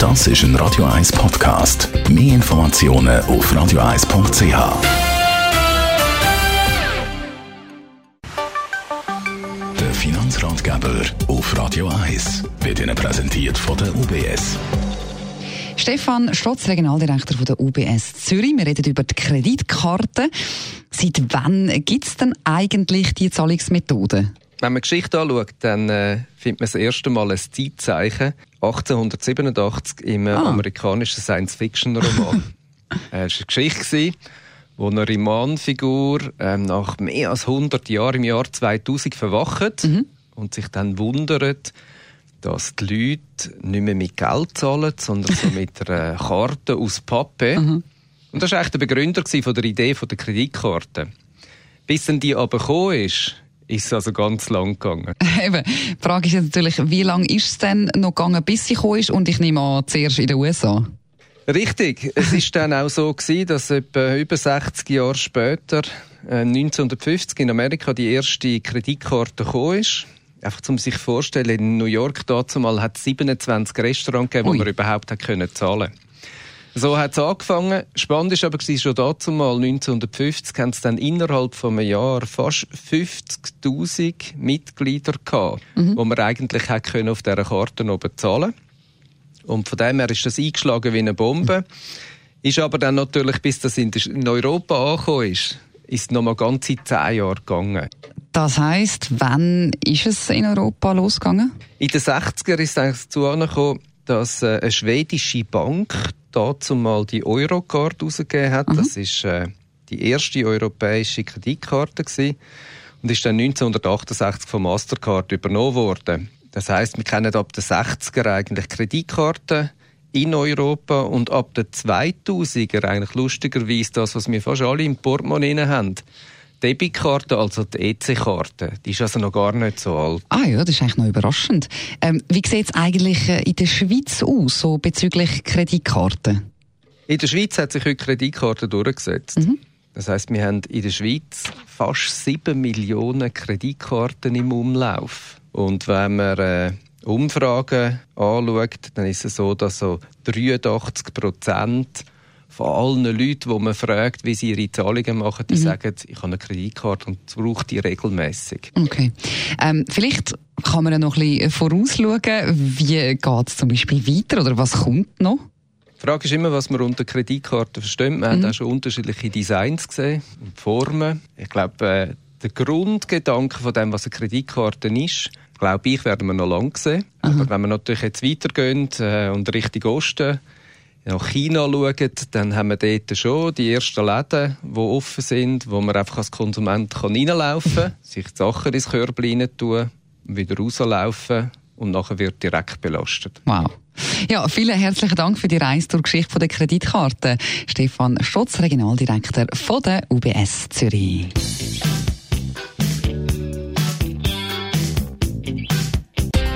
Das ist ein Radio 1 Podcast. Mehr Informationen auf radio1.ch. Der Finanzratgeber auf Radio 1 wird Ihnen präsentiert von der UBS. Stefan Stotz, Regionaldirektor von der UBS Zürich. Wir reden über die Kreditkarte. Seit wann gibt es denn eigentlich die Zahlungsmethode? Wenn man Geschichte anschaut, dann äh, findet man das erste Mal ein Zeitzeichen 1887 im äh, ah. amerikanischen Science-Fiction-Roman. äh, es war eine Geschichte, wo eine Riemann-Figur äh, nach mehr als 100 Jahren im Jahr 2000 verwacht mhm. und sich dann wundert, dass die Leute nicht mehr mit Geld zahlen, sondern so mit einer Karte aus Pappe. Mhm. Und das war eigentlich der Begründer von der Idee der Kreditkarte. Bis dann die aber gekommen ist, ist es also ganz lang gegangen. Eben, die Frage ist natürlich, wie lange ist es denn noch gegangen, bis sie gekommen ist? Und ich nehme an, zuerst in den USA. Richtig. Es ist dann auch so gewesen, dass etwa über 60 Jahre später, 1950 äh, in Amerika, die erste Kreditkarte gekommen ist. Einfach um sich vorzustellen, in New York dazu mal hat es 27 Restaurants gegeben, wo man überhaupt hat können zahlen so hat es angefangen. Spannend ist aber schon dazu mal 1950 haben es dann innerhalb von einem Jahr fast 50.000 Mitglieder gehabt, mhm. wo man eigentlich hätte können auf dieser Karte oben zahlen. Und von dem her ist das eingeschlagen wie eine Bombe. Mhm. Ist aber dann natürlich, bis das in Europa angekommen ist, ist noch mal ganze zehn Jahre gegangen. Das heisst, wann ist es in Europa losgegangen? In den 60er ist es dazu angekommen, dass äh, eine schwedische Bank dazu mal die Eurocard rausgegeben hat. Mhm. Das ist äh, die erste europäische Kreditkarte gewesen und ist dann 1968 von Mastercard übernommen worden. Das heißt, wir kennen ab den 60er eigentlich Kreditkarten in Europa und ab den 2000er eigentlich lustigerweise das, was wir fast alle im Portemonnaie haben. Debitkarte, also die EC-Karte, die ist also noch gar nicht so alt. Ah ja, das ist eigentlich noch überraschend. Ähm, wie sieht es eigentlich äh, in der Schweiz aus, so bezüglich Kreditkarten? In der Schweiz hat sich heute Kreditkarte durchgesetzt. Mhm. Das heißt, wir haben in der Schweiz fast 7 Millionen Kreditkarten im Umlauf. Und wenn man äh, Umfragen anschaut, dann ist es so, dass so 83 Prozent von allen Leuten, die man fragt, wie sie ihre Zahlungen machen, die mhm. sagen, ich habe eine Kreditkarte und brauche die regelmäßig. Okay. Ähm, vielleicht kann man noch ein bisschen vorausschauen, wie geht es zum Beispiel weiter oder was kommt noch? Die Frage ist immer, was man unter Kreditkarten versteht. Wir mhm. haben auch schon unterschiedliche Designs gesehen und Formen. Ich glaube, äh, der Grundgedanke von dem, was eine Kreditkarte ist, glaube ich, werden wir noch lange sehen. Mhm. Aber wenn wir natürlich jetzt weitergehen äh, und Richtung Osten nach China schauen, dann haben wir dort schon die ersten Läden, die offen sind, wo man einfach als Konsument kann reinlaufen kann, sich die Sachen ins Körbchen tun, wieder rauslaufen und nachher wird direkt belastet. Wow. Ja, vielen herzlichen Dank für die Reise durch die Geschichte der Kreditkarte. Stefan Stotz, Regionaldirektor von der UBS Zürich.